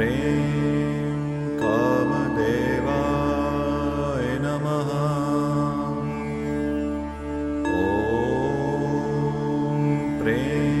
े कामदेवाय नमः। ॐ प्रे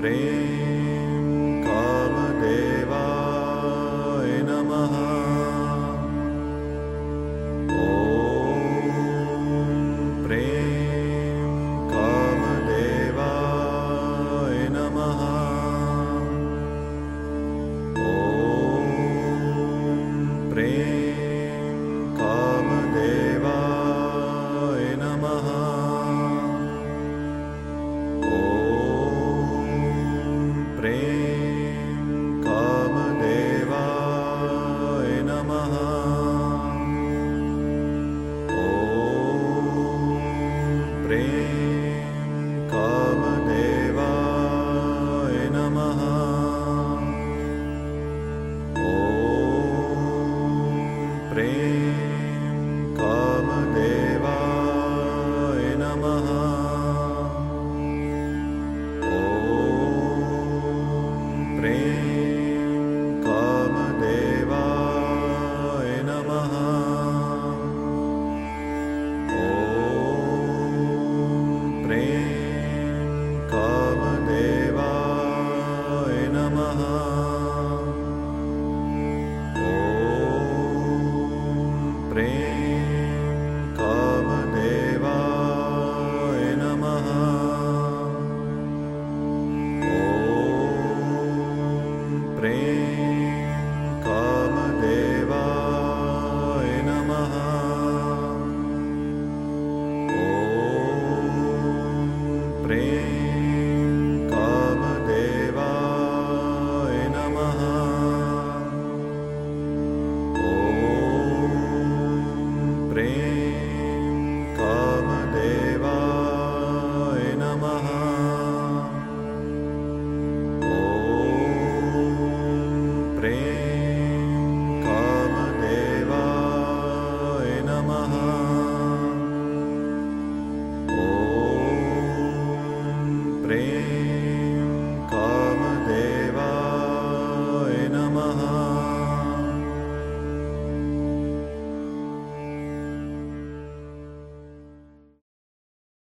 प्रे कामदेवाय नमः। ॐ प्रेम कामदेवाय नमः। ॐ प्रे Oh. frente. trem.